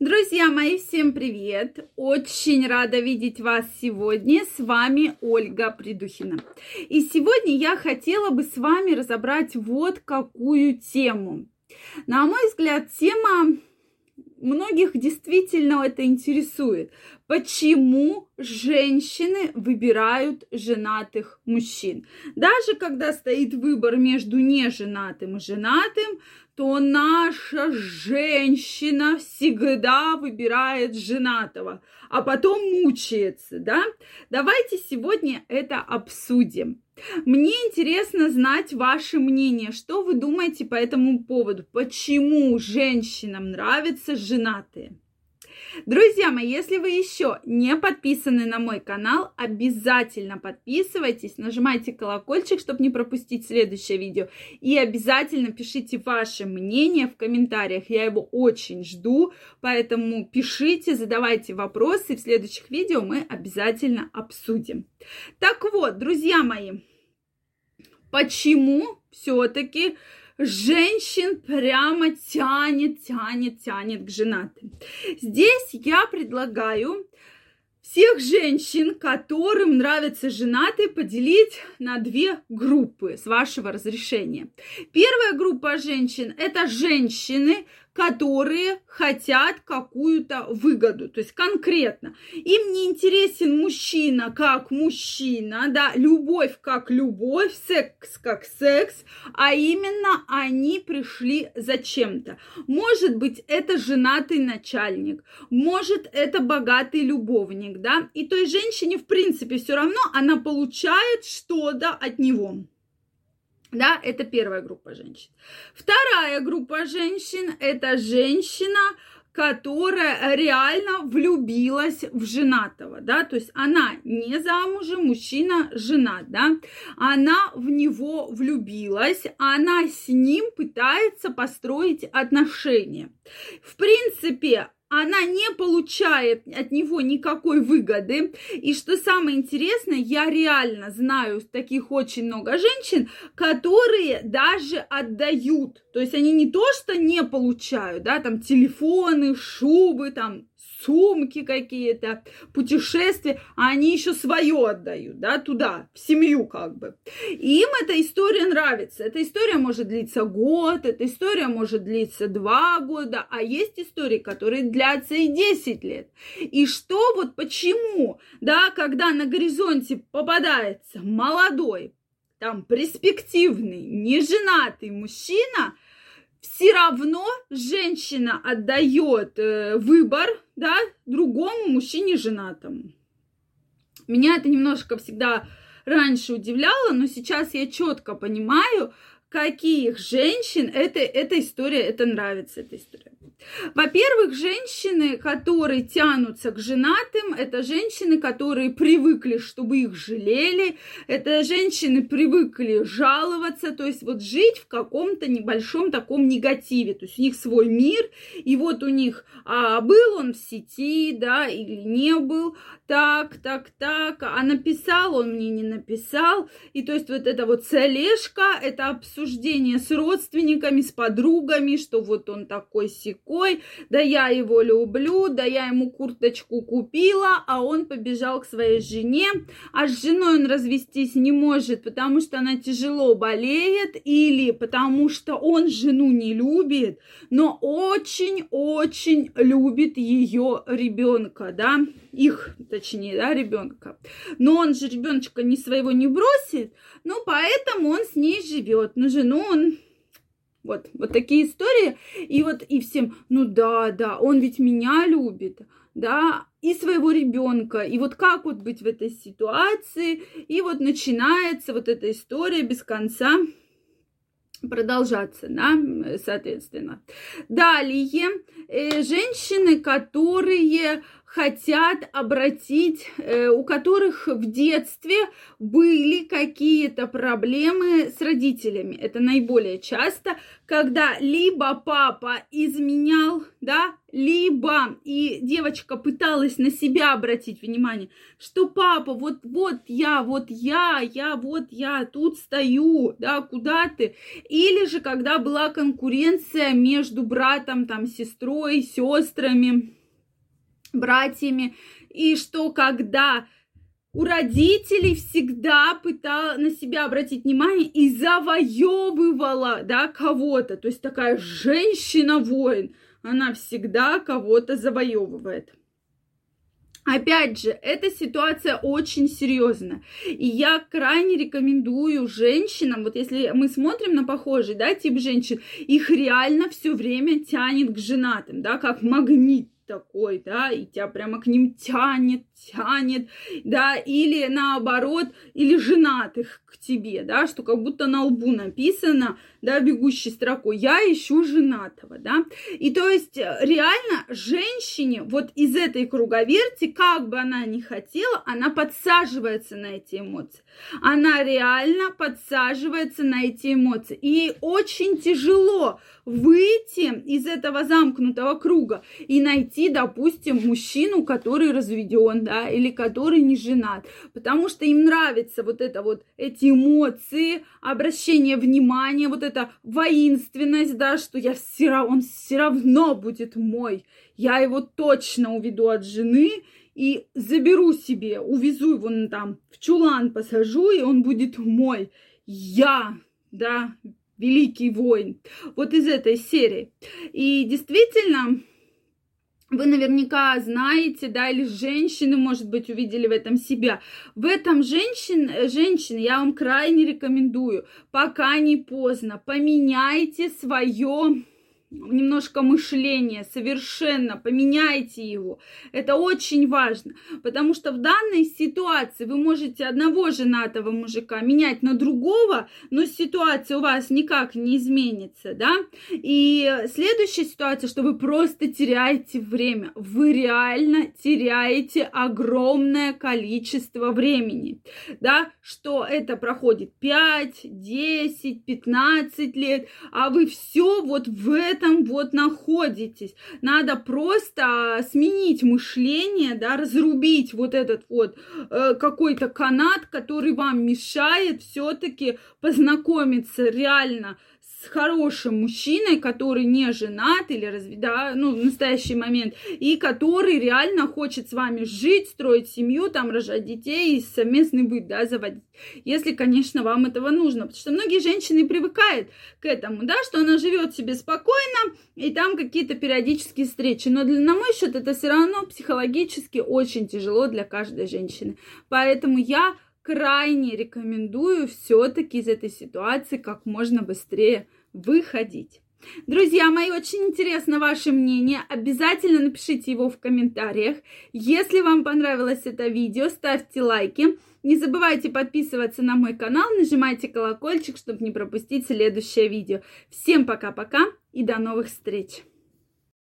Друзья мои, всем привет! Очень рада видеть вас сегодня. С вами Ольга Придухина. И сегодня я хотела бы с вами разобрать вот какую тему. На мой взгляд, тема многих действительно это интересует. Почему женщины выбирают женатых мужчин? Даже когда стоит выбор между неженатым и женатым, то наша женщина всегда выбирает женатого, а потом мучается, да? Давайте сегодня это обсудим. Мне интересно знать ваше мнение. Что вы думаете по этому поводу? Почему женщинам нравятся женатые? Друзья мои, если вы еще не подписаны на мой канал, обязательно подписывайтесь, нажимайте колокольчик, чтобы не пропустить следующее видео. И обязательно пишите ваше мнение в комментариях. Я его очень жду, поэтому пишите, задавайте вопросы. В следующих видео мы обязательно обсудим. Так вот, друзья мои, почему все-таки женщин прямо тянет, тянет, тянет к женатым. Здесь я предлагаю всех женщин, которым нравятся женатые, поделить на две группы с вашего разрешения. Первая группа женщин – это женщины, которые хотят какую-то выгоду, то есть конкретно. Им не интересен мужчина как мужчина, да, любовь как любовь, секс как секс, а именно они пришли за чем-то. Может быть, это женатый начальник, может, это богатый любовник, да, и той женщине, в принципе, все равно она получает что-то от него. Да, это первая группа женщин. Вторая группа женщин – это женщина, которая реально влюбилась в женатого, да, то есть она не замужем, мужчина женат, да, она в него влюбилась, она с ним пытается построить отношения. В принципе, она не получает от него никакой выгоды. И что самое интересное, я реально знаю таких очень много женщин, которые даже отдают. То есть они не то, что не получают, да, там телефоны, шубы, там сумки какие-то, путешествия, а они еще свое отдают, да, туда, в семью как бы. И им эта история нравится. Эта история может длиться год, эта история может длиться два года, а есть истории, которые длятся и 10 лет. И что вот почему, да, когда на горизонте попадается молодой, там, перспективный, неженатый мужчина – все равно женщина отдает э, выбор, да, другому мужчине женатому. Меня это немножко всегда раньше удивляло, но сейчас я четко понимаю, каких женщин это, эта история, это нравится, эта история. Во-первых, женщины, которые тянутся к женатым, это женщины, которые привыкли, чтобы их жалели, это женщины привыкли жаловаться, то есть вот жить в каком-то небольшом таком негативе, то есть у них свой мир, и вот у них а, был он в сети, да, или не был, так, так, так, а написал он мне, не написал, и то есть вот это вот целешка, это обсуждение с родственниками, с подругами, что вот он такой секой, такой, да я его люблю, да я ему курточку купила, а он побежал к своей жене, а с женой он развестись не может, потому что она тяжело болеет или потому что он жену не любит, но очень-очень любит ее ребенка, да, их, точнее, да, ребенка. Но он же ребеночка не своего не бросит, ну, поэтому он с ней живет. Но жену он вот, вот такие истории. И вот и всем, ну да, да, он ведь меня любит, да, и своего ребенка. И вот как вот быть в этой ситуации? И вот начинается вот эта история без конца продолжаться, да, соответственно. Далее, э, женщины, которые хотят обратить, э, у которых в детстве были какие-то проблемы с родителями. Это наиболее часто, когда либо папа изменял, да, либо и девочка пыталась на себя обратить внимание, что папа, вот, вот я, вот я, я, вот я тут стою, да, куда ты? Или же когда была конкуренция между братом, там, сестрой, сестрами, братьями, и что когда у родителей всегда пытала на себя обратить внимание и завоевывала, да, кого-то. То есть такая женщина-воин, она всегда кого-то завоевывает. Опять же, эта ситуация очень серьезная. И я крайне рекомендую женщинам, вот если мы смотрим на похожий, да, тип женщин, их реально все время тянет к женатым, да, как магнит такой, да, и тебя прямо к ним тянет, тянет, да, или наоборот, или женатых к тебе, да, что как будто на лбу написано, да, бегущей строкой, я ищу женатого, да, и то есть э, реально женщине вот из этой круговерти, как бы она ни хотела, она подсаживается на эти эмоции, она реально подсаживается на эти эмоции, и очень тяжело выйти из этого замкнутого круга и найти, допустим, мужчину, который разведен, да, или который не женат, потому что им нравится вот это вот, эти эмоции, обращение внимания, вот эта воинственность, да, что я все равно, он все равно будет мой, я его точно уведу от жены, и заберу себе, увезу его ну, там в чулан, посажу, и он будет мой. Я, да, великий воин. Вот из этой серии. И действительно, вы наверняка знаете, да, или женщины, может быть, увидели в этом себя. В этом женщин, женщины я вам крайне рекомендую, пока не поздно, поменяйте свое немножко мышление, совершенно поменяйте его. Это очень важно, потому что в данной ситуации вы можете одного женатого мужика менять на другого, но ситуация у вас никак не изменится, да? И следующая ситуация, что вы просто теряете время. Вы реально теряете огромное количество времени, да? Что это проходит 5, 10, 15 лет, а вы все вот в этом этом вот находитесь. Надо просто сменить мышление, да, разрубить вот этот вот э, какой-то канат, который вам мешает все-таки познакомиться реально с хорошим мужчиной, который не женат или разве, да, ну, в настоящий момент, и который реально хочет с вами жить, строить семью, там, рожать детей и совместный быт, да, заводить. Если, конечно, вам этого нужно. Потому что многие женщины привыкают к этому, да, что она живет себе спокойно, и там какие-то периодические встречи. Но для, на мой счет это все равно психологически очень тяжело для каждой женщины. Поэтому я крайне рекомендую все-таки из этой ситуации как можно быстрее выходить. Друзья мои, очень интересно ваше мнение. Обязательно напишите его в комментариях. Если вам понравилось это видео, ставьте лайки. Не забывайте подписываться на мой канал, нажимайте колокольчик, чтобы не пропустить следующее видео. Всем пока-пока и до новых встреч!